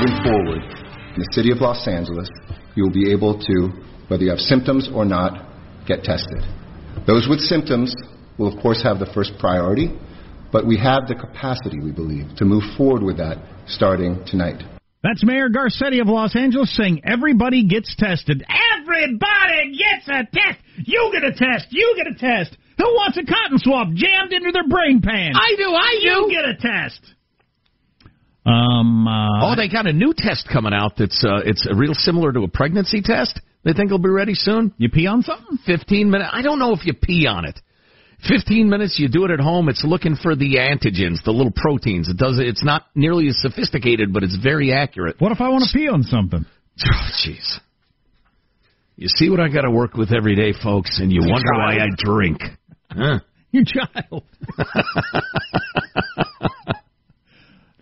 Moving forward, in the city of Los Angeles, you will be able to, whether you have symptoms or not, get tested. Those with symptoms will, of course, have the first priority, but we have the capacity, we believe, to move forward with that starting tonight. That's Mayor Garcetti of Los Angeles saying everybody gets tested. Everybody gets a test. You get a test. You get a test. Who wants a cotton swab jammed into their brain pan? I do, I do. You get a test. Um. Uh, oh, they got a new test coming out that's uh, it's real similar to a pregnancy test. They think it'll be ready soon. You pee on something? Fifteen minutes. I don't know if you pee on it. Fifteen minutes. You do it at home. It's looking for the antigens, the little proteins. It does. It's not nearly as sophisticated, but it's very accurate. What if I want to pee on something? Oh. You see what I got to work with every day, folks, and you wonder why I drink. Huh? Your child.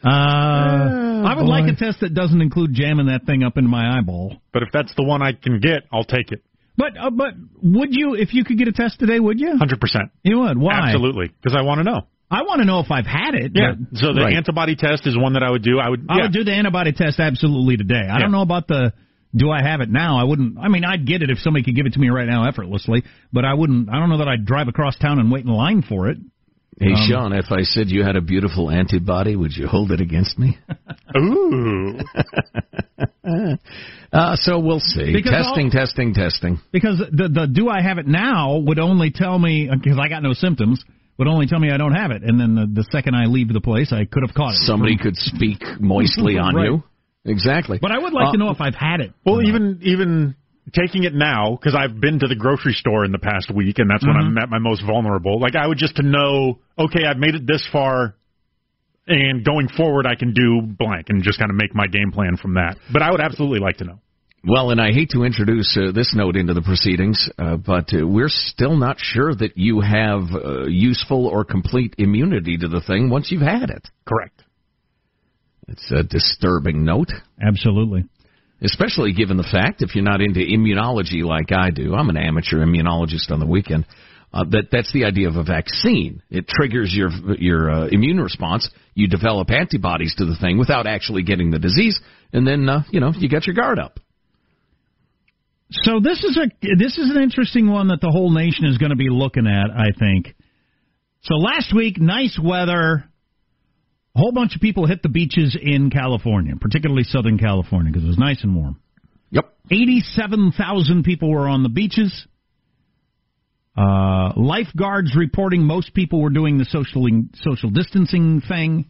Uh, I would like a test that doesn't include jamming that thing up into my eyeball. But if that's the one I can get, I'll take it. But uh, but would you, if you could get a test today, would you? Hundred percent. You would. Why? Absolutely, because I want to know. I want to know if I've had it. Yeah. but- So the Right. antibody test is one that I would do. I would. I would do the antibody test absolutely today. I don't know about the do I have it now. I wouldn't. I mean, I'd get it if somebody could give it to me right now effortlessly. But I wouldn't. I don't know that I'd drive across town and wait in line for it. Hey, Um, Sean, if I said you had a beautiful antibody, would you hold it against me? Ooh. uh, so we'll see. Because testing, all- testing, testing. Because the the do I have it now would only tell me because I got no symptoms would only tell me I don't have it, and then the, the second I leave the place, I could have caught it. Somebody could speak moistly on Right. you. Exactly. But I would like Uh, to know if I've had it. Well, even even taking it now because I've been to the grocery store in the past week, and that's when Mhm. I'm at my most vulnerable. Like I would just to know, okay, I've made it this far, and going forward, I can do blank, and just kind of make my game plan from that. But I would absolutely like to know. Well, and I hate to introduce uh, this note into the proceedings, uh, but uh, we're still not sure that you have uh, useful or complete immunity to the thing once you've had it. Correct. It's a disturbing note. Absolutely. Especially given the fact, if you're not into immunology like I do, I'm an amateur immunologist on the weekend. Uh, that that's the idea of a vaccine. It triggers your your uh, immune response. You develop antibodies to the thing without actually getting the disease, and then uh, you know you get your guard up. So this is a this is an interesting one that the whole nation is going to be looking at. I think. So last week, nice weather. A whole bunch of people hit the beaches in California, particularly Southern California, because it was nice and warm. Yep. 87,000 people were on the beaches. Uh, lifeguards reporting most people were doing the social social distancing thing,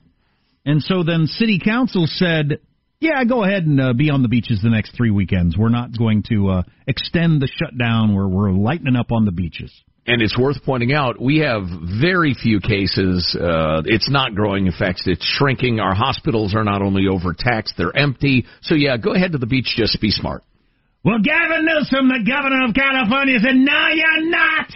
and so then city council said, "Yeah, go ahead and uh, be on the beaches the next three weekends. We're not going to uh, extend the shutdown where we're lightening up on the beaches." And it's worth pointing out we have very few cases. Uh, it's not growing effects; it's shrinking. Our hospitals are not only overtaxed; they're empty. So yeah, go ahead to the beach. Just be smart. Well, Gavin Newsom, the governor of California, said, No, you're not.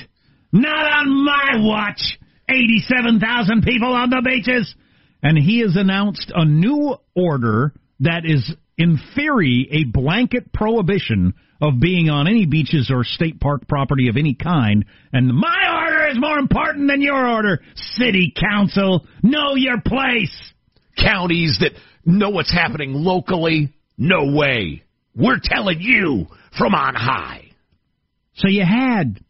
Not on my watch. 87,000 people on the beaches. And he has announced a new order that is, in theory, a blanket prohibition of being on any beaches or state park property of any kind. And my order is more important than your order. City council, know your place. Counties that know what's happening locally, no way. We're telling you from on high. So you had,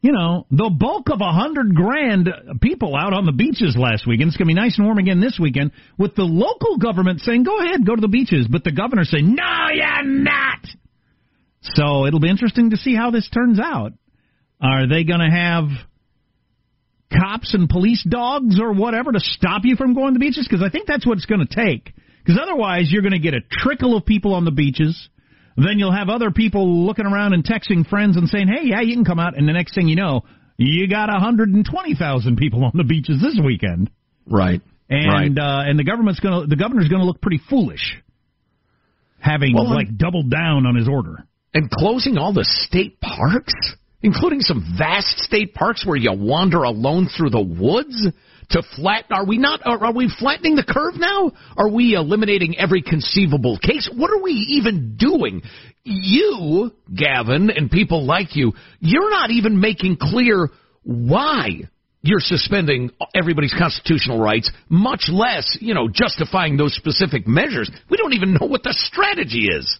you know, the bulk of a hundred grand people out on the beaches last weekend. It's going to be nice and warm again this weekend with the local government saying, go ahead, go to the beaches. But the governor saying, no, you're not. So it'll be interesting to see how this turns out. Are they going to have cops and police dogs or whatever to stop you from going to the beaches? Because I think that's what it's going to take. Because otherwise, you're going to get a trickle of people on the beaches then you'll have other people looking around and texting friends and saying, "Hey, yeah, you can come out." And the next thing you know, you got 120,000 people on the beaches this weekend. Right. And right. uh, and the government's going to the governor's going to look pretty foolish having Well, like doubled down on his order. And closing all the state parks, including some vast state parks where you wander alone through the woods to flatten. Are we not? Are, we flattening the curve now? Are we eliminating every conceivable case? What are we even doing? You, Gavin, and people like you, you're not even making clear why you're suspending everybody's constitutional rights, much less, you know, justifying those specific measures. We don't even know what the strategy is.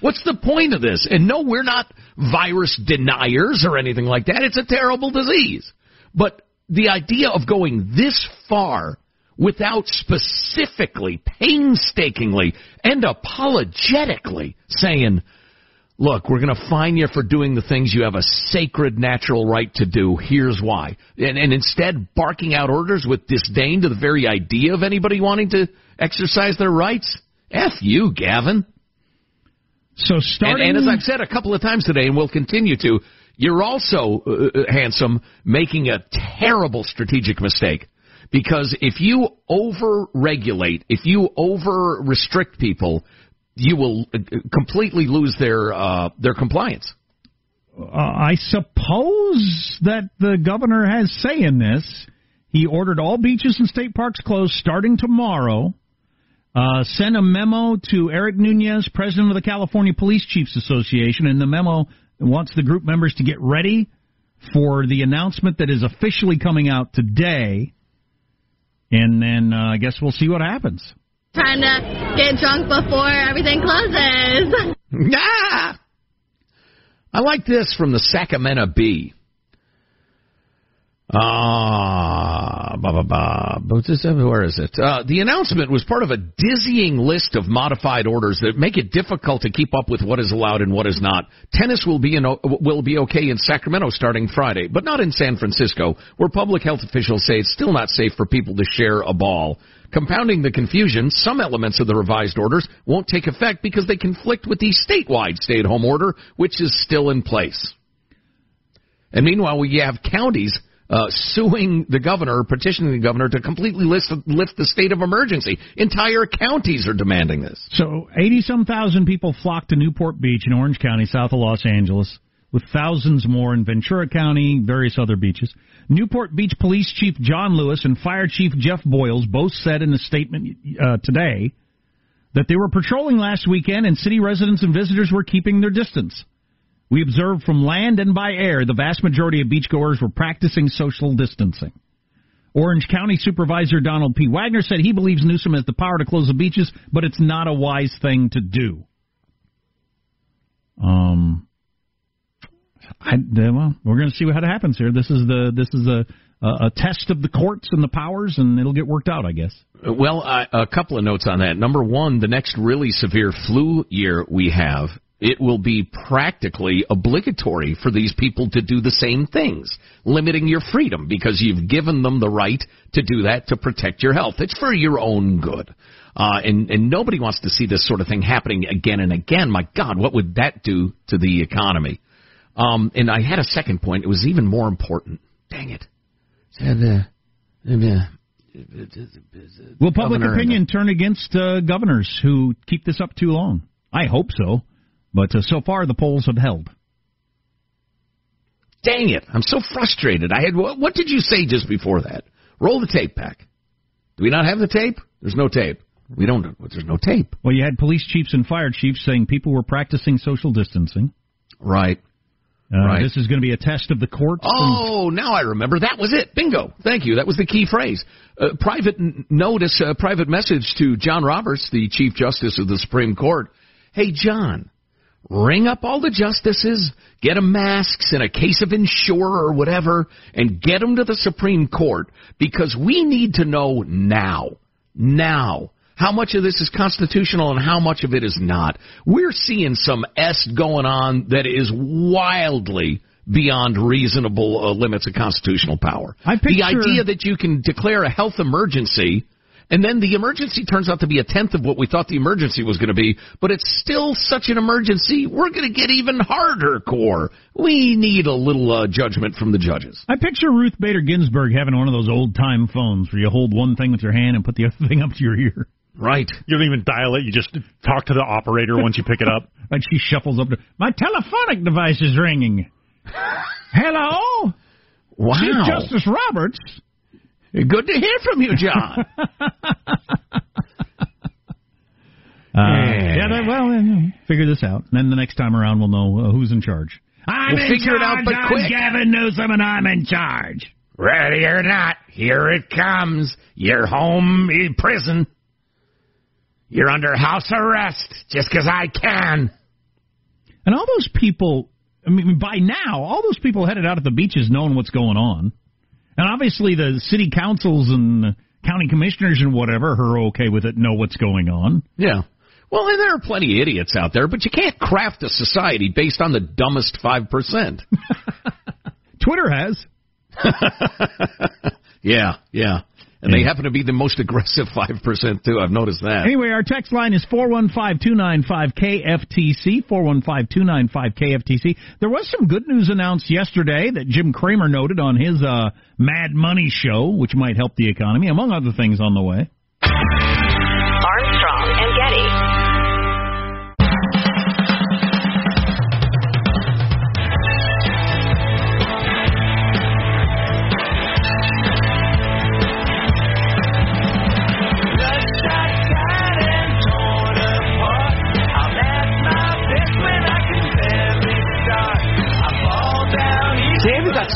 What's the point of this? And no, we're not virus deniers or anything like that. It's a terrible disease. But the idea of going this far without specifically, painstakingly, and apologetically saying, look, we're going to fine you for doing the things you have a sacred natural right to do. Here's why. And, and instead barking out orders with disdain to the very idea of anybody wanting to exercise their rights. F you, Gavin. So And, starting and as I've said a couple of times today, and will continue to, you're also, uh, uh, handsome, making a terrible strategic mistake. Because if you over regulate, if you over restrict people, you will uh, completely lose their uh, their compliance. uh, I suppose that the governor has say in this. He ordered all beaches and state parks closed starting tomorrow. Uh, sent a memo to Eric Nunez, president of the California Police Chiefs Association, and the memo wants the group members to get ready for the announcement that is officially coming out today. And then uh, I guess we'll see what happens. Trying to get drunk before everything closes. Ah! I like this from the Sacramento Bee. Ah, blah. But this- Where is it? Uh, the announcement was part of a dizzying list of modified orders that make it difficult to keep up with what is allowed and what is not. Tennis will be in, will be okay in Sacramento starting Friday, but not in San Francisco, where public health officials say it's still not safe for people to share a ball. Compounding the confusion, some elements of the revised orders won't take effect because they conflict with the statewide stay-at-home order, which is still in place. And meanwhile, we have counties uh, suing the governor, petitioning the governor to completely lift, the state of emergency. Entire counties are demanding this. So, 80 some thousand people flocked to Newport Beach in Orange County, south of Los Angeles, with thousands more in Ventura County, various other beaches. Newport Beach Police Chief John Lewis and Fire Chief Jeff Boyles both said in a statement uh, today that they were patrolling last weekend and city residents and visitors were keeping their distance. We observed from land and by air the vast majority of beachgoers were practicing social distancing. Orange County Supervisor Donald P. Wagner said he believes Newsom has the power to close the beaches, but it's not a wise thing to do. Um, I, well, we're going to see what happens here. This is the this is a a test of the courts and the powers, and it'll get worked out, I guess. Well, a couple of notes on that. Number one, the next really severe flu year we have it will be practically obligatory for these people to do the same things, limiting your freedom because you've given them the right to do that to protect your health. It's for your own good. Uh, and, and nobody wants to see this sort of thing happening again and again. My God, what would that do to the economy? Um, and I had a second point. It was even more important. Dang it. Uh, Will public opinion turn against uh, governors who keep this up too long? I hope so. But uh, so far, the polls have held. Dang it! I'm so frustrated. I had what, what did you say just before that? Roll the tape back. Do we not have the tape? There's no tape. We don't. There's no tape. Well, you had police chiefs and fire chiefs saying people were practicing social distancing. Right. Uh, right. This is going to be a test of the courts. Oh, now I remember. That was it. Bingo. Thank you. That was the key phrase. Uh, private notice, uh, private message to John Roberts, the Chief Justice of the Supreme Court. Hey, John, ring up all the justices, get them masks and a case of Ensure or whatever, and get them to the Supreme Court because we need to know now, now, how much of this is constitutional and how much of it is not. We're seeing some S going on that is wildly beyond reasonable uh, limits of constitutional power. Picture... The idea that you can declare a health emergency and then the emergency turns out to be a tenth of what we thought the emergency was going to be, but it's still such an emergency. We're going to get even harder core. We need a little uh, judgment from the judges. I picture Ruth Bader Ginsburg having one of those old time phones where you hold one thing with your hand and put the other thing up to your ear. Right. You don't even dial it. You just talk to the operator once you pick it up. and she shuffles up to my telephonic device is ringing. Hello. Wow. Chief Justice Roberts. Good to hear from you, John. Uh, yeah, well, figure this out. And then the next time around, we'll know uh, who's in charge. I'm we'll figure charge, it out, but I'm quick. Gavin Newsom, and I'm in charge. Ready or not, here it comes. You're home in prison. You're under house arrest just because I can. And all those people, I mean, by now, all those people headed out at the beaches knowing what's going on. And obviously, the city councils and county commissioners and whatever who are okay with it know what's going on. Yeah. Well, and there are plenty of idiots out there, but you can't craft a society based on the dumbest 5%. Twitter has. yeah, yeah. And they happen to be the most aggressive 5% too. I've noticed that. Anyway, our text line is 415-295-KFTC, 415-295-KFTC. There was some good news announced yesterday that Jim Cramer noted on his uh, Mad Money show, which might help the economy, among other things on the way.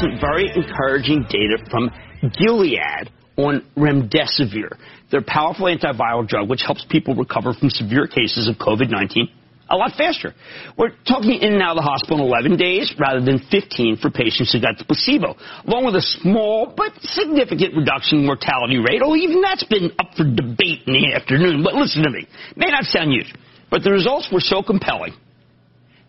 Some very encouraging data from Gilead on remdesivir, their powerful antiviral drug, which helps people recover from severe cases of COVID 19 a lot faster. We're talking in and out of the hospital in 11 days rather than 15 for patients who got the placebo, along with a small but significant reduction in mortality rate. Oh, even that's been up for debate in the afternoon. But listen to me. It may not sound huge, but the results were so compelling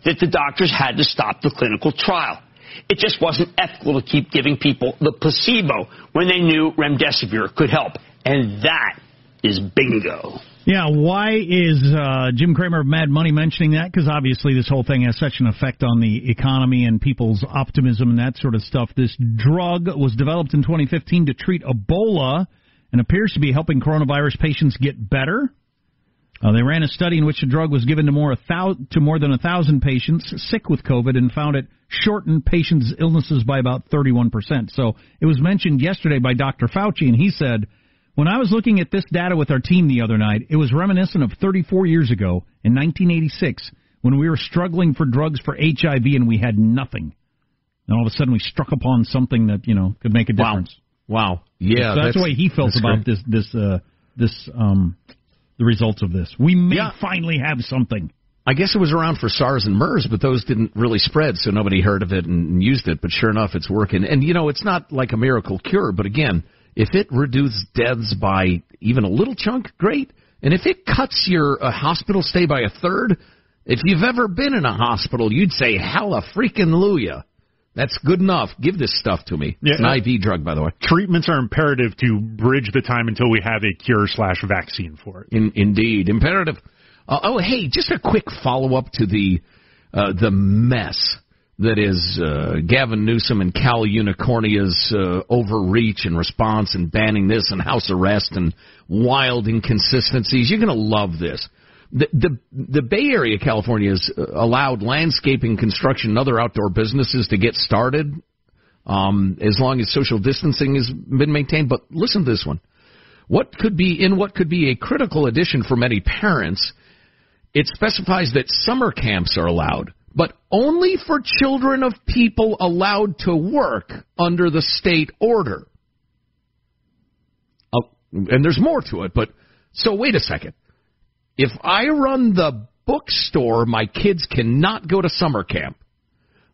that the doctors had to stop the clinical trial. It just wasn't ethical to keep giving people the placebo when they knew remdesivir could help. And that is bingo. Yeah, why is uh, Jim Cramer of Mad Money mentioning that? Because obviously this whole thing has such an effect on the economy and people's optimism and that sort of stuff. This drug was developed in 2015 to treat Ebola and appears to be helping coronavirus patients get better. Uh, they ran a study in which the drug was given to more, thou- to more than a thousand patients sick with COVID and found it shortened patients' illnesses by about 31%. So it was mentioned yesterday by Dr. Fauci, and he said, when I was looking at this data with our team the other night, it was reminiscent of 34 years ago in 1986 when we were struggling for drugs for HIV and we had nothing. And all of a sudden we struck upon something that, you know, could make a difference. Wow. wow. Yeah. So that's, the way he felt about great. this this uh this um the results of this. We may Yeah. finally have something. I guess it was around for SARS and MERS, but those didn't really spread, so nobody heard of it and used it. But sure enough, it's working. And you know, it's not like a miracle cure, but again, if it reduces deaths by even a little chunk, great. And if it cuts your uh, hospital stay by a third, if you've ever been in a hospital, you'd say, "Hella freaking Luya." That's good enough. Give this stuff to me. Yeah, it's an uh, IV drug, by the way. Treatments are imperative to bridge the time until we have a cure slash vaccine for it. In, indeed, imperative. Uh, oh, hey, just a quick follow up to the uh, the mess that is uh, Gavin Newsom and Cal Unicornia's uh, overreach and response and banning this and house arrest and wild inconsistencies. You're going to love this. The, the the Bay Area, California, has uh, allowed landscaping, construction, and other outdoor businesses to get started um, as long as social distancing has been maintained. But listen to this one. What could be in what could be a critical addition for many parents? It specifies that summer camps are allowed, but only for children of people allowed to work under the state order. Oh, and there's more to it, but so wait a second. If I run the bookstore, my kids cannot go to summer camp.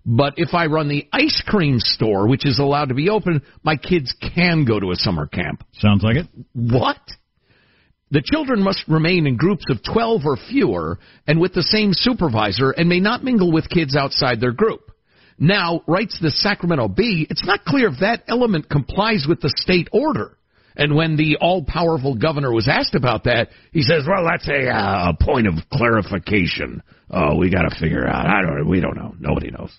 But if I run the ice cream store, which is allowed to be open, my kids can go to a summer camp. Sounds like it. What? The children must remain in groups of 12 or fewer and with the same supervisor and may not mingle with kids outside their group. Now, writes the Sacramento Bee, it's not clear if that element complies with the state order. And when the all-powerful governor was asked about that, he says, "Well, that's a, uh, a point of clarification. Oh, we got to figure out. I don't. We don't know. Nobody knows."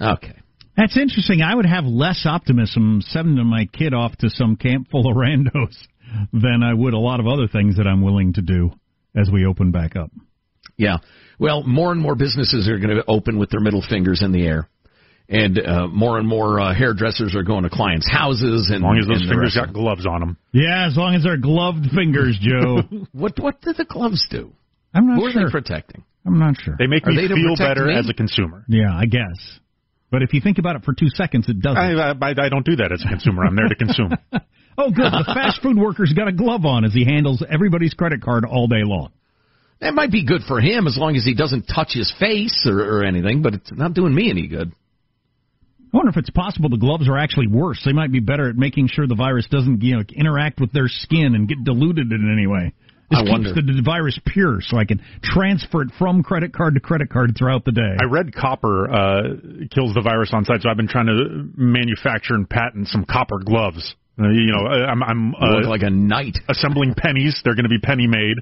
Okay. That's interesting. I would have less optimism sending my kid off to some camp full of randos than I would a lot of other things that I'm willing to do as we open back up. Yeah. Well, more and more businesses are going to open with their middle fingers in the air. And uh, more and more uh, hairdressers are going to clients' houses. And, As long as those fingers got gloves on them. Yeah, as long as they're gloved fingers, Joe. What what do the gloves do? I'm not Who are sure. they protecting? I'm not sure. They make Are me they feel better me? as a consumer. Yeah, I guess. But if you think about it for two seconds, it doesn't. I, I, I don't do that as a consumer. I'm there to consume. oh, good. The fast food worker's got a glove on as he handles everybody's credit card all day long. That might be good for him as long as he doesn't touch his face or, or anything, but it's not doing me any good. I wonder if it's possible the gloves are actually worse. They might be better at making sure the virus doesn't, you know, interact with their skin and get diluted in any way. This I keeps wonder. the virus pure, so I can transfer it from credit card to credit card throughout the day. I read copper uh, kills the virus on site, so I've been trying to manufacture and patent some copper gloves. Uh, you know, I- I'm, I'm You look uh, like a knight. assembling pennies. They're going to be penny made,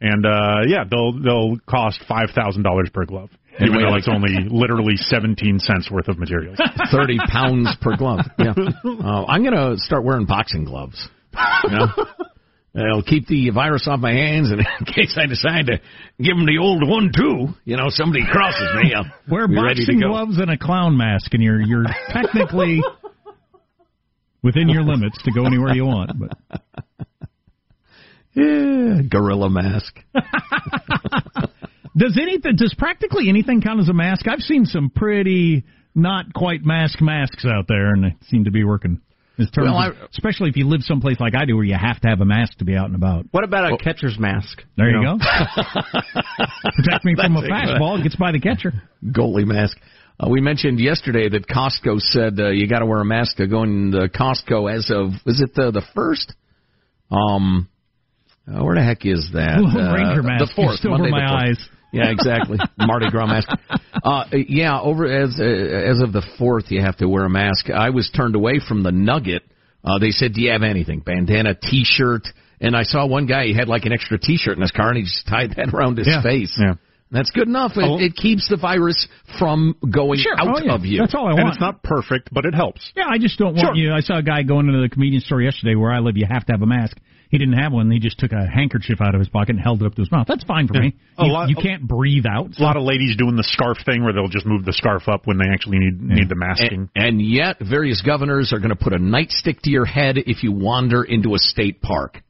and uh, yeah, they'll they'll cost five thousand dollars per glove, And even though like- it's only literally seventeen cents worth of materials. 30 pounds per glove. Yeah. Uh, I'm going to start wearing boxing gloves. You know? It'll keep the virus off my hands, and in case I decide to give them the old one too, you know, somebody crosses me, I'll Wear be ready to boxing go. gloves and a clown mask, and you're you're technically within your limits to go anywhere you want. But Yeah, gorilla mask. does anything? Does practically anything count as a mask? I've seen some pretty not quite mask masks out there, and they seem to be working. In terms Well, of- especially if you live someplace like I do, where you have to have a mask to be out and about. What about a catcher's mask? There you, know? go. Protect me from a That's a fastball. It gets by the catcher. goalie mask. Uh, we mentioned yesterday that Costco said uh, you got to wear a mask going to go in the Costco as of was it the the first? Um, uh, where the heck is that? Lone Uh, Ranger mask The fourth. over Monday the my fourth. eyes. Yeah, exactly. Mardi Gras mask. Uh, yeah, over as uh, as of the fourth, you have to wear a mask. I was turned away from the Nugget. Uh, they said, "Do you have anything? Bandana, T-shirt, And I saw one guy, he had like an extra T-shirt in his car, and he just tied that around his Yeah. face. Yeah. That's good enough. It, Oh. it keeps the virus from going Sure. out Oh, yeah. of you. That's all I want. And want. it's not perfect, but it helps. Yeah, I just don't want Sure. you. I saw a guy going into the convenience store yesterday where I live. You have to have a mask. He didn't have one. He just took a handkerchief out of his pocket and held it up to his mouth. That's fine for me. A You, lot- you can't breathe out. So. A lot of ladies doing the scarf thing where they'll just move the scarf up when they actually need need the masking. And, and yet, various governors are going to put a nightstick to your head if you wander into a state park.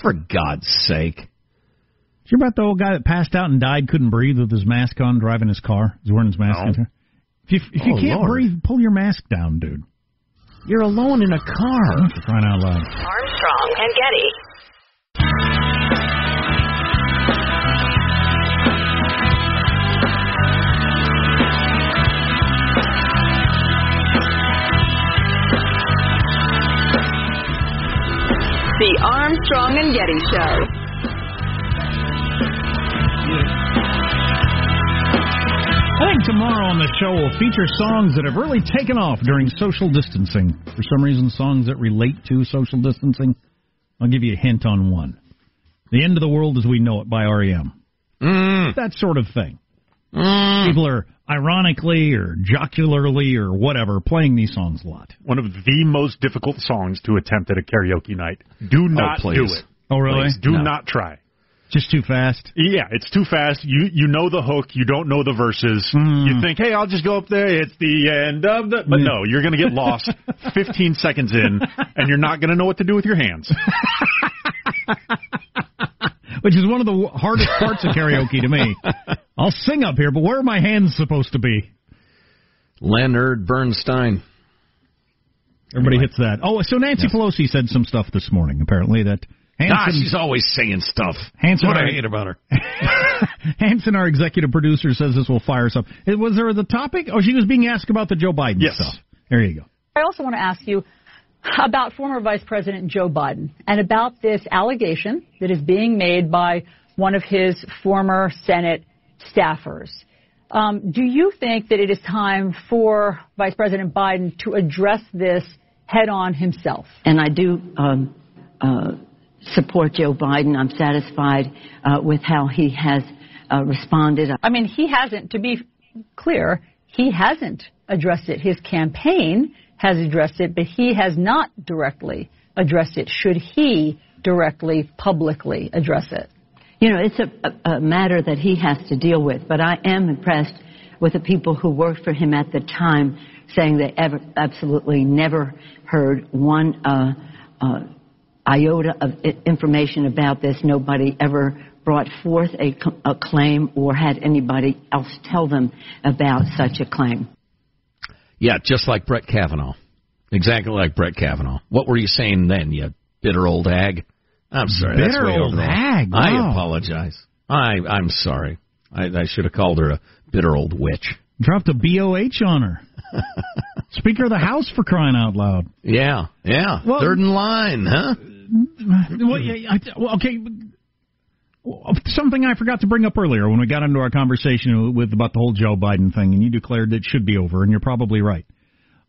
For God's sake. Did you hear about the old guy that passed out and died, couldn't breathe with his mask on, driving his car? He's wearing his mask. No. If you, if you Oh, can't Lord. breathe, pull your mask down, dude. You're alone in a car. For crying out loud. Armstrong and Getty. The Armstrong and Getty Show. I think tomorrow on the show will feature songs that have really taken off during social distancing. For some reason, songs that relate to social distancing. I'll give you a hint on one. The End of the World as We Know It by REM. Mm. That sort of thing. Mm. People are ironically or jocularly or whatever playing these songs a lot. One of the most difficult songs to attempt at a karaoke night. Do not please. do it. Oh, really? Please, do No. not try. Just too fast? Yeah, it's too fast. You you know the hook. You don't know the verses. Mm-hmm. You think, hey, I'll just go up there. It's the end of the. But no, you're going to get lost 15 seconds in, and you're not going to know what to do with your hands. Which is one of the hardest parts of karaoke to me. I'll sing up here, but where are my hands supposed to be? Leonard Bernstein. Everybody hits that. Oh, so Nancy Pelosi said some stuff this morning, apparently, that Ah, Hanson, she's always saying stuff. Hanson, what our, I hate about her. Hanson, our executive producer, says this will fire us up. Was there the topic? Oh, she was being asked about the Joe Biden Yes. stuff. There you go. I also want to ask you about former Vice President Joe Biden and about this allegation that is being made by one of his former Senate staffers. Um, do you think that it is time for Vice President Biden to address this head on himself? And I do um, uh, support Joe Biden. I'm satisfied uh, with how he has uh, responded. I mean, he hasn't, to be clear, he hasn't addressed it. His campaign has addressed it, but he has not directly addressed it. Should he directly, publicly address it? You know, it's a, a, matter that he has to deal with, but I am impressed with the people who worked for him at the time saying they ever, absolutely never heard one uh, uh, iota of information about this. Nobody ever brought forth a claim or had anybody else tell them about such a claim. Yeah, just like Brett Kavanaugh. Exactly like Brett Kavanaugh. What were you saying then, you bitter old hag? I'm sorry. that's Bitter way old over the- hag, I apologize. I I'm sorry. I, I should have called her a bitter old witch. Dropped a BOH on her. Speaker of the House for crying out loud. Yeah, yeah. Well- Third in line, huh? Well, yeah, well, okay. Something I forgot to bring up earlier when we got into our conversation with about the whole Joe Biden thing, and you declared it should be over, and you're probably right.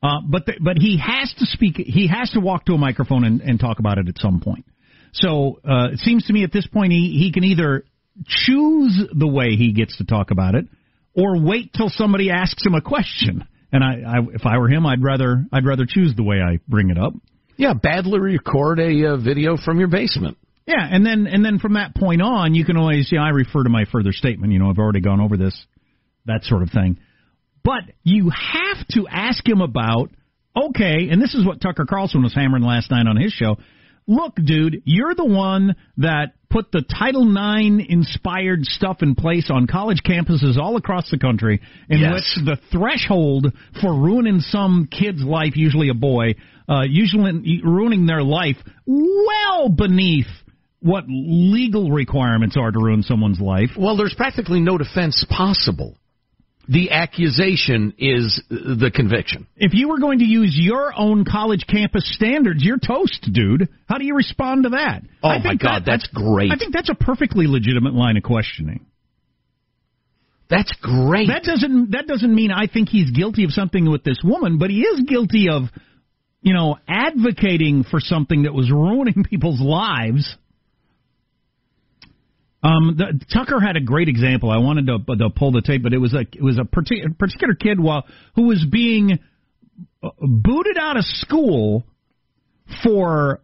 Uh, but the, but he has to speak. He has to walk to a microphone and, and talk about it at some point. So uh, it seems to me at this point he he can either choose the way he gets to talk about it, or wait till somebody asks him a question. And I, I if I were him, I'd rather I'd rather choose the way I bring it up. Yeah, badly record a uh, video from your basement. Yeah, and then and then from that point on, you can always, you know, I refer to my further statement. You know, I've already gone over this, that sort of thing. But you have to ask him about, okay, and this is what Tucker Carlson was hammering last night on his show. Look, dude, you're the one that put the Title IX inspired stuff in place on college campuses all across the country, in Yes. which the threshold for ruining some kid's life, usually a boy, uh, usually ruining their life, well beneath what legal requirements are to ruin someone's life. Well, there's practically no defense possible. The accusation is the conviction. If you were going to use your own college campus standards, you're toast, dude. How do you respond to that? Oh, I my God, that's great. I think that's a perfectly legitimate line of questioning. That's great. That doesn't that doesn't mean I think he's guilty of something with this woman, but he is guilty of, you know, advocating for something that was ruining people's lives. Um, the, Tucker had a great example. I wanted to, to pull the tape, but it was a it was a partic- particular kid while, who was being uh, booted out of school for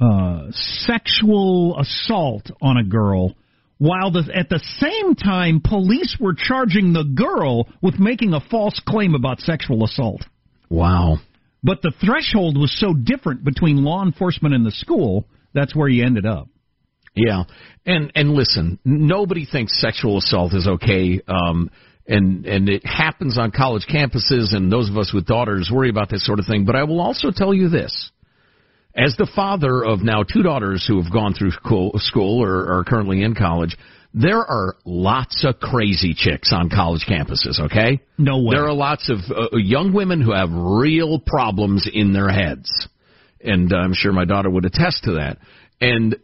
uh, sexual assault on a girl, while the, at the same time police were charging the girl with making a false claim about sexual assault. Wow. But the threshold was so different between law enforcement and the school. That's where you ended up. Yeah, and and listen, nobody thinks sexual assault is okay. Um, and and it happens on college campuses, and those of us with daughters worry about this sort of thing. But I will also tell you this: as the father of now two daughters who have gone through school, school or are currently in college, there are lots of crazy chicks on college campuses. Okay, no way. There are lots of uh, young women who have real problems in their heads, and I'm sure my daughter would attest to that. And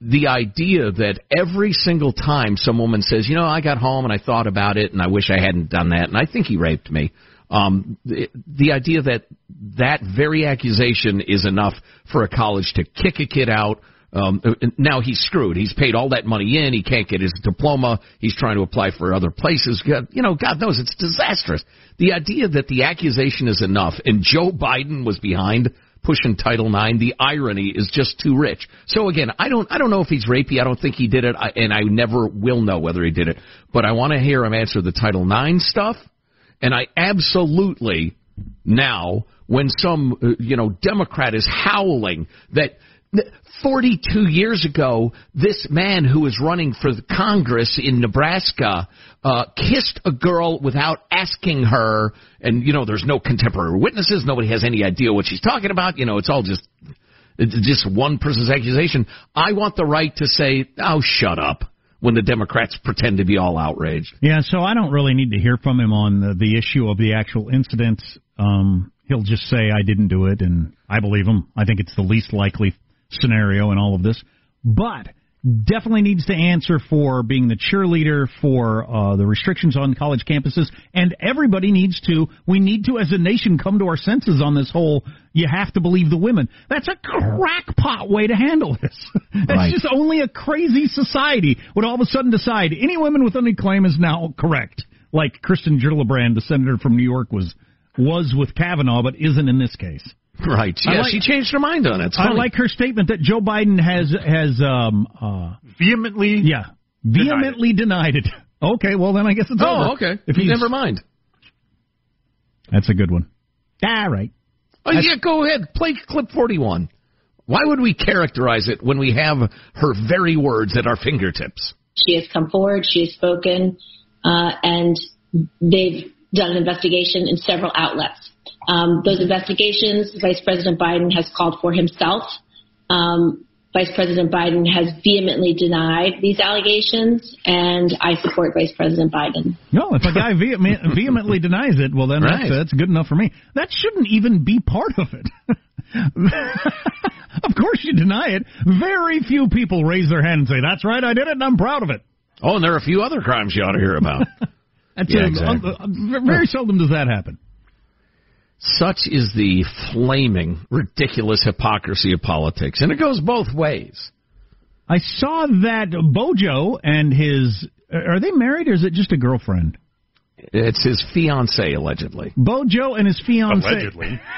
the idea that every single time some woman says, you know, I got home and I thought about it and I wish I hadn't done that and I think he raped me. Um, the, the idea that that very accusation is enough for a college to kick a kid out. Um, now he's screwed. He's paid all that money in. He can't get his diploma. He's trying to apply for other places. God, you know, God knows it's disastrous. The idea that the accusation is enough and Joe Biden was behind pushing Title IX. The irony is just too rich. So again, I don't I don't know if he's rapey. I don't think he did it, I, and I never will know whether he did it. But I want to hear him answer the Title IX stuff, and I absolutely now when some uh, you know Democrat is howling that 42 years ago, this man who was running for Congress in Nebraska uh, kissed a girl without asking her, and you know, there's no contemporary witnesses. Nobody has any idea what she's talking about. You know, it's all just just one person's accusation. I want the right to say, "Oh, shut up." When the Democrats pretend to be all outraged. Yeah, so I don't really need to hear from him on the, the issue of the actual incident. Um, he'll just say, I didn't do it, and I believe him. I think it's the least likely scenario in all of this, but definitely needs to answer for being the cheerleader for uh, the restrictions on college campuses, and everybody needs to. We need to, as a nation, come to our senses on this whole. You have to believe the women. That's a crackpot way to handle this. That's Right. just only a crazy society would all of a sudden decide any women with any claim is now correct. Like Kristen Gillibrand, the senator from New York, was was with Kavanaugh, but isn't in this case. Right. I Yeah, like- she changed her mind on it. It's I funny. like her statement that Joe Biden has has um uh vehemently yeah vehemently denied it. Okay, well then I guess it's Oh, over. okay. If he's, Never mind. That's a good one. All right. Oh, yeah, go ahead. Play clip 41. Why would we characterize it when we have her very words at our fingertips? She has come forward, she has spoken, uh, and they've done an investigation in several outlets. Um, those investigations, Vice President Biden has called for himself. Um, Vice President Biden has vehemently denied these allegations, and I support Vice President Biden. No, if a guy vehement, vehemently denies it, well then Right. that's that's good enough for me. That shouldn't even be part of it. of course you deny it. Very few people raise their hand and say, "That's right, I did it, and I'm proud of it." Oh, and there are a few other crimes you ought to hear about. That's Yeah, a- exactly. uh, uh, very seldom does that happen. Such is the flaming, ridiculous hypocrisy of politics, and it goes both ways. I saw that Bojo and his are they married or is it just a girlfriend? It's his fiance, allegedly. Bojo and his fiance. Allegedly.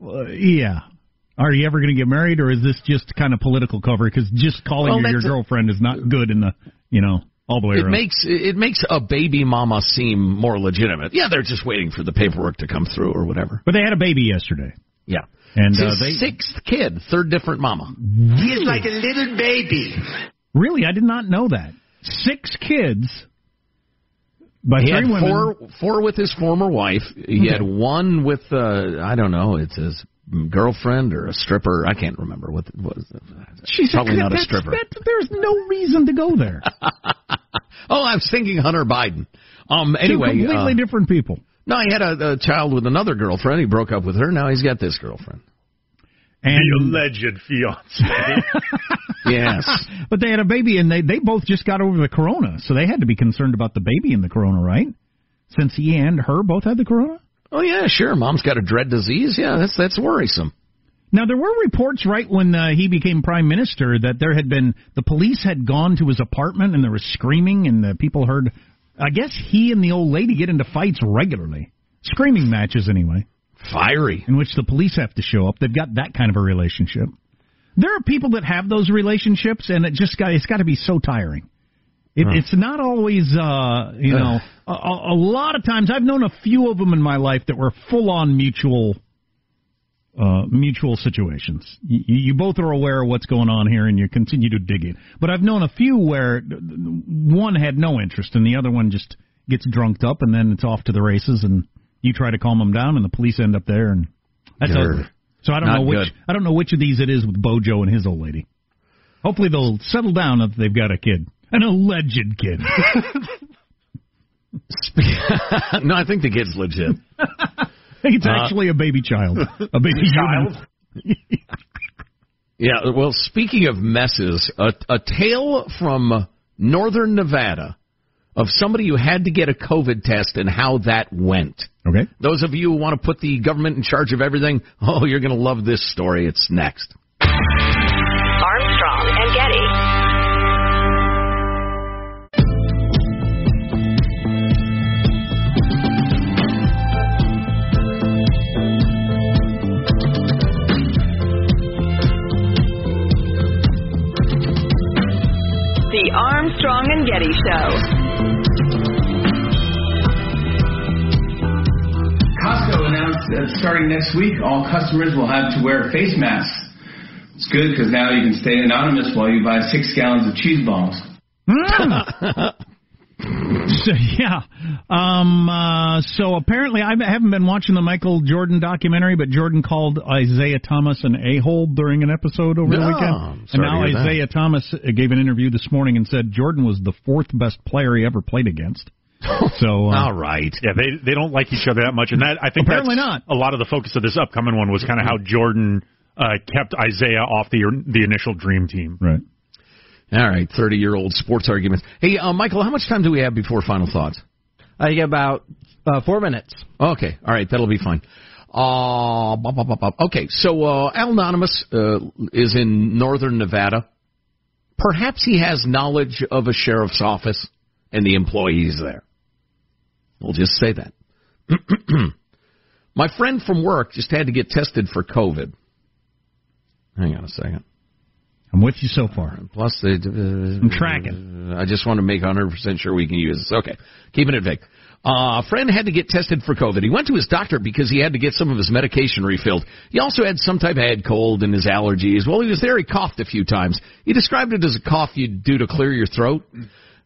Uh, yeah. Are you ever going to get married, or is this just kind of political cover? Because just calling Well, her your that's- girlfriend is not good in the, you know, all the way It around. makes it makes a baby mama seem more legitimate. Yeah, they're just waiting for the paperwork to come through or whatever. but they had a baby yesterday. Yeah, And It's uh, his they sixth kid, third different mama. He's like a little baby. Really, I did not know that. Six kids by he had women. four four with his former wife. He Okay. had one with uh, I don't know, it's his girlfriend or a stripper. I can't remember what it was. She's probably not a stripper. that- there's no reason to go there. Oh, I was thinking Hunter Biden. Um. Anyway, Two completely uh, different people. no, he had a, a child with another girlfriend. He broke up with her. Now he's got this girlfriend. And the alleged fiance. Yes. but they had a baby, and they they both just got over the corona, so they had to be concerned about the baby and the corona, right? Since he and her both had the corona. Oh yeah, sure. Mom's got a dread disease. Yeah, that's that's worrisome. Now there were reports right when uh, he became prime minister that there had been the police had gone to his apartment and there was screaming and the people heard. I guess he and the old lady get into fights regularly, screaming matches anyway. Fiery. In which the police have to show up. They've got that kind of a relationship. There are people that have those relationships, and it just got it's got to be so tiring. It, Huh. It's not always, uh, you know, a, a a lot of times I've known a few of them in my life that were full on mutual, uh, mutual situations. You, you both are aware of what's going on here, and you continue to dig it. But I've known a few where one had no interest, and the other one just gets drunked up, and then it's off to the races, and you try to calm them down, and the police end up there, and that's Grr. ugly. So I don't Not know which good. I don't know which of these it is with Bojo and his old lady. Hopefully they'll settle down if they've got a kid, an alleged kid. no, I think the kid's legit. I think it's Uh, actually a baby child, a baby human. Yeah, well, speaking of messes, a, a tale from northern Nevada of somebody who had to get a COVID test and how that went. Okay. Those of you who want to put the government in charge of everything, oh, you're going to love this story. It's next. Armstrong and Getty Show. Costco announced that starting next week, all customers will have to wear face masks. It's good because now you can stay anonymous while you buy six gallons of cheese balls. so yeah. Um uh so apparently I haven't been watching the Michael Jordan documentary, but Jordan called Isiah Thomas an a-hole during an episode over the weekend. And now to hear that. Isiah Thomas uh, gave an interview this morning and said Jordan was the fourth best player he ever played against. So uh, All right. Yeah, they they don't like each other that much, and that I think Apparently that's a lot of the focus of this upcoming one was kind of how Jordan uh, kept Isaiah off the the initial dream team. Right. All right, 30 year old sports arguments. Hey, uh, Michael, how much time do we have before final thoughts? I get about uh, four minutes. Okay, all right, that'll be fine. Uh, bop, bop, bop, bop. Okay, so uh, Al Anonymous uh, is in northern Nevada. Perhaps he has knowledge of a sheriff's office and the employees there. We'll just say that. My friend from work just had to get tested for COVID. Hang on a second. I'm with you so far. Plus, they, uh, I'm tracking. I just want to make 100% sure we can use this. Okay, keeping it vague. Uh, a friend had to get tested for COVID. He went to his doctor because he had to get some of his medication refilled. He also had some type of head cold and his allergies. While he was there, he coughed a few times. He described it as a cough you'd do to clear your throat.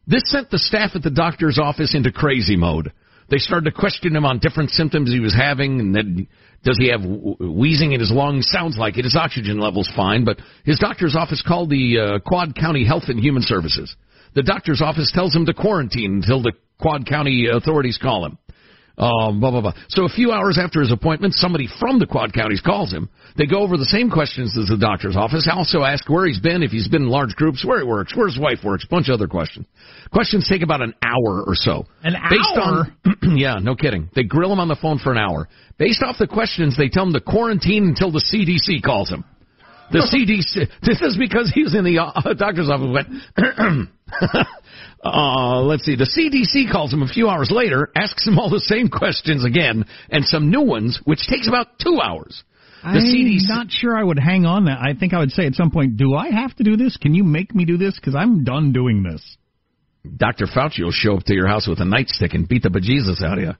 This sent the staff at the doctor's office into crazy mode. They started to question him on different symptoms he was having, and then does he have wheezing in his lungs? Sounds like it. His oxygen level's fine, but his doctor's office called the uh, Quad County Health and Human Services. The doctor's office tells him to quarantine until the Quad County authorities call him. Um, blah, blah, blah. So a few hours after his appointment, somebody from the Quad Counties calls him. They go over the same questions as the doctor's office. Also ask where he's been, if he's been in large groups, where he works, where his wife works, a bunch of other questions. Questions take about an hour or so. An Based hour? on, yeah, no kidding. They grill him on the phone for an hour. Based off the questions, they tell him to quarantine until the CDC calls him. The CDC. This is because he was in the uh, doctor's office. Went. uh, let's see. The CDC calls him a few hours later, asks him all the same questions again, and some new ones, which takes about two hours. The I'm CDC. not sure I would hang on that. I think I would say at some point, do I have to do this? Can you make me do this? Because I'm done doing this. Dr. Fauci will show up to your house with a nightstick and beat the bejesus out of you.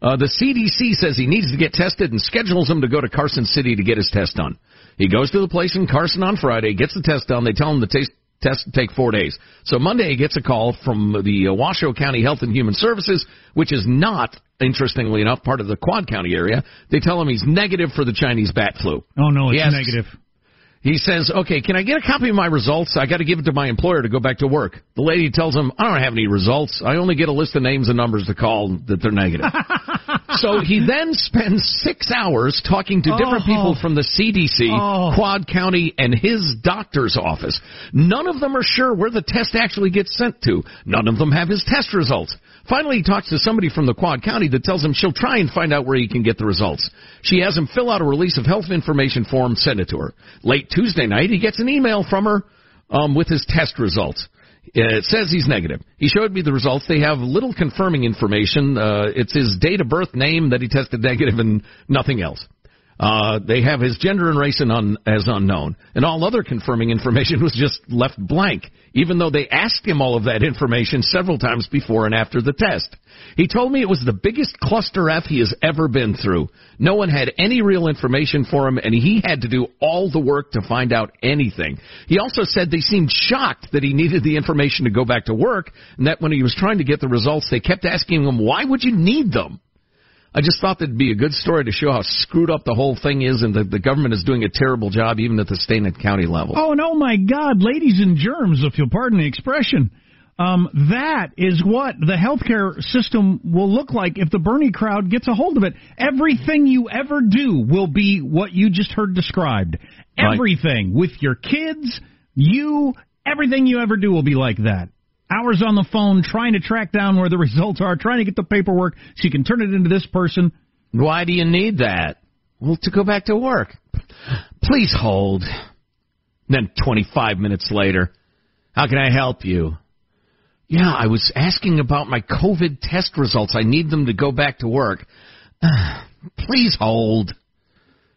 Uh, the CDC says he needs to get tested and schedules him to go to Carson City to get his test done. He goes to the place in Carson on Friday, gets the test done. They tell him the test test take four days. So Monday he gets a call from the Washoe County Health and Human Services, which is not, interestingly enough, part of the Quad County area. They tell him he's negative for the Chinese bat flu. Oh no, it's asks- negative. He says, okay, can I get a copy of my results? I got to give it to my employer to go back to work. The lady tells him, I don't have any results. I only get a list of names and numbers to call that they're negative. so he then spends six hours talking to different Oh. people from the CDC, Oh. Quad County, and his doctor's office. None of them are sure where the test actually gets sent to. None of them have his test results. Finally, he talks to somebody from the Quad County that tells him she'll try and find out where he can get the results. She has him fill out a release of health information form, send it to her. Late Tuesday night, he gets an email from her um, with his test results. It says he's negative. He showed me the results. They have little confirming information. Uh, it's his date of birth, name that he tested negative, and nothing else. Uh, they have his gender and race un, as unknown, and all other confirming information was just left blank. Even though they asked him all of that information several times before and after the test, he told me it was the biggest cluster F he has ever been through. No one had any real information for him, and he had to do all the work to find out anything. He also said they seemed shocked that he needed the information to go back to work, and that when he was trying to get the results, they kept asking him, "Why would you need them?" I just thought that'd be a good story to show how screwed up the whole thing is, and that the government is doing a terrible job, even at the state and county level. Oh, and oh my God, ladies and germs, if you'll pardon the expression. Um, that is what the healthcare system will look like if the Bernie crowd gets a hold of it. Everything you ever do will be what you just heard described. Right. Everything with your kids, you, everything you ever do will be like that. Hours on the phone trying to track down where the results are, trying to get the paperwork so you can turn it into this person. Why do you need that? Well, to go back to work. Please hold. Then 25 minutes later, how can I help you? Yeah, I was asking about my COVID test results. I need them to go back to work. Please hold.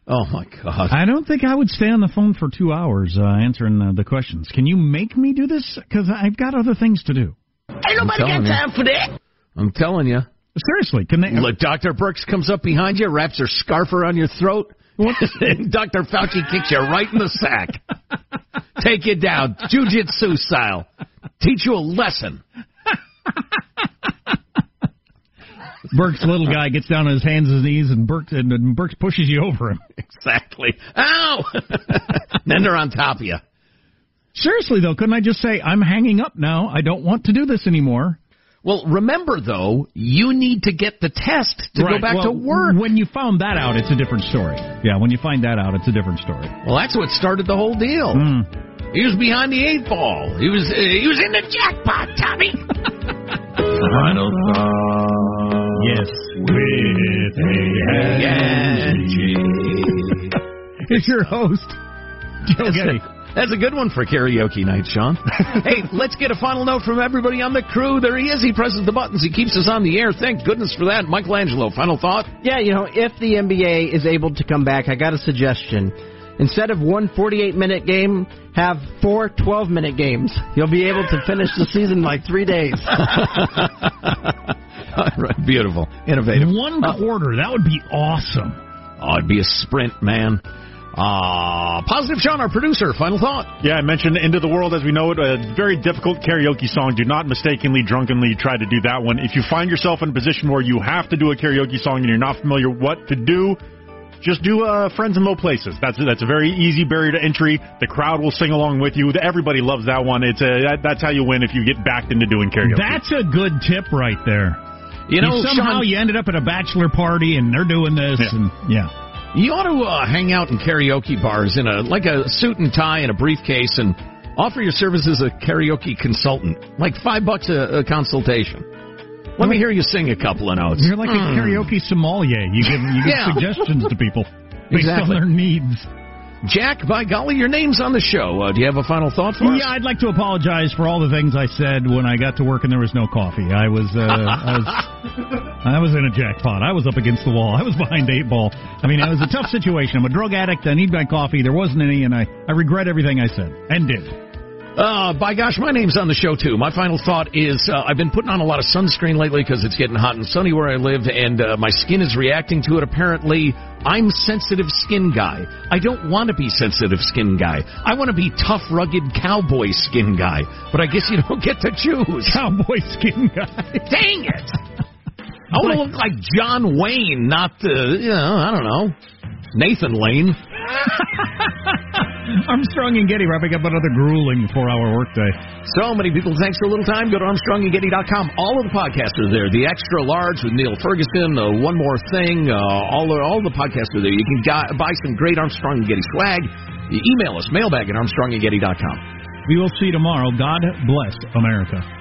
Oh my God. I don't think I would stay on the phone for two hours uh, answering uh, the questions. Can you make me do this? Because I've got other things to do. Ain't nobody got time for that. I'm telling you. Seriously, can they? Look, Dr. Birx comes up behind you, wraps her scarf around your throat. and Dr. Fauci kicks you right in the sack. Take you down, jujitsu style. Teach you a lesson. Birx's little guy gets down on his hands and knees, and Birx and, and Birx pushes you over him. Exactly. Ow! then they're on top of you. Seriously though, couldn't I just say I'm hanging up now? I don't want to do this anymore. Well, remember though, you need to get the test to Right, go back well, to work. When you found that out, it's a different story. Yeah, when you find that out, it's a different story. Well, that's what started the whole deal. Hmm. He was behind the eight ball. He was uh, he was in the jackpot, Tommy. Final thought. Yes, with a Here's your host, Joe That's Getty. a, that's a good one for karaoke night, Sean. hey, let's get a final note from everybody on the crew. There he is. He presses the buttons. He keeps us on the air. Thank goodness for that. Michelangelo, final thought? Yeah, you know, if the NBA is able to come back, I got a suggestion. Instead of one 48 minute game, have four 12 minute games. You'll be able to finish the season in like three days. right, beautiful. Innovative. One quarter, that would be awesome. Oh, it'd be a sprint, man. Uh, Positive Sean, our producer, final thought. Yeah, I mentioned End of the World as we know it, a very difficult karaoke song. Do not mistakenly, drunkenly try to do that one. If you find yourself in a position where you have to do a karaoke song and you're not familiar what to do, just do uh, Friends in Low Places. That's that's a very easy barrier to entry. The crowd will sing along with you. Everybody loves that one. It's a that, that's how you win if you get backed into doing karaoke. That's a good tip right there. You know, somehow Sean- you ended up at a bachelor party and they're doing this, Yeah. and yeah. You ought to uh, hang out in karaoke bars in a like a suit and tie and a briefcase and offer your services as a karaoke consultant, like five bucks a, a consultation. Let me hear you sing a couple of notes. You're like a Mm. karaoke sommelier. You give you give Yeah. suggestions to people based Exactly. on their needs. Jack, by golly, your name's on the show. Uh, do you have a final thought for us? Yeah, I'd like to apologize for all the things I said when I got to work and there was no coffee. I was, uh, I was, I was in a jackpot. I was up against the wall. I was behind eight ball. I mean, it was a tough situation. I'm a drug addict. I need my coffee. There wasn't any, and I, I regret everything I said and did. Uh, by gosh, my name's on the show too. My final thought is uh, I've been putting on a lot of sunscreen lately because it's getting hot and sunny where I live, and uh, my skin is reacting to it. Apparently, I'm sensitive skin guy. I don't want to be sensitive skin guy. I want to be tough, rugged cowboy skin guy. But I guess you don't get to choose. Cowboy skin guy. Dang it! I want to look like John Wayne, not the you know I don't know Nathan Lane. Armstrong and Getty wrapping up another grueling four-hour workday. So many people. Thanks for a little time. Go to ArmstrongandGetty.com. All of the podcasts are there. The extra large with Neil Ferguson. Uh, one more thing. Uh, all all the podcasts are there. You can buy some great Armstrong and Getty swag. You email us mailbag at ArmstrongandGetty.com. We will see you tomorrow. God bless America.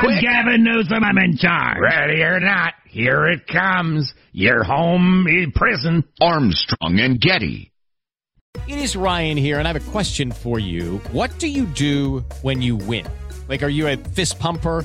Quick. Gavin Newsom, I'm in charge. Ready or not, here it comes. Your home in prison. Armstrong and Getty. It is Ryan here, and I have a question for you. What do you do when you win? Like, are you a fist pumper?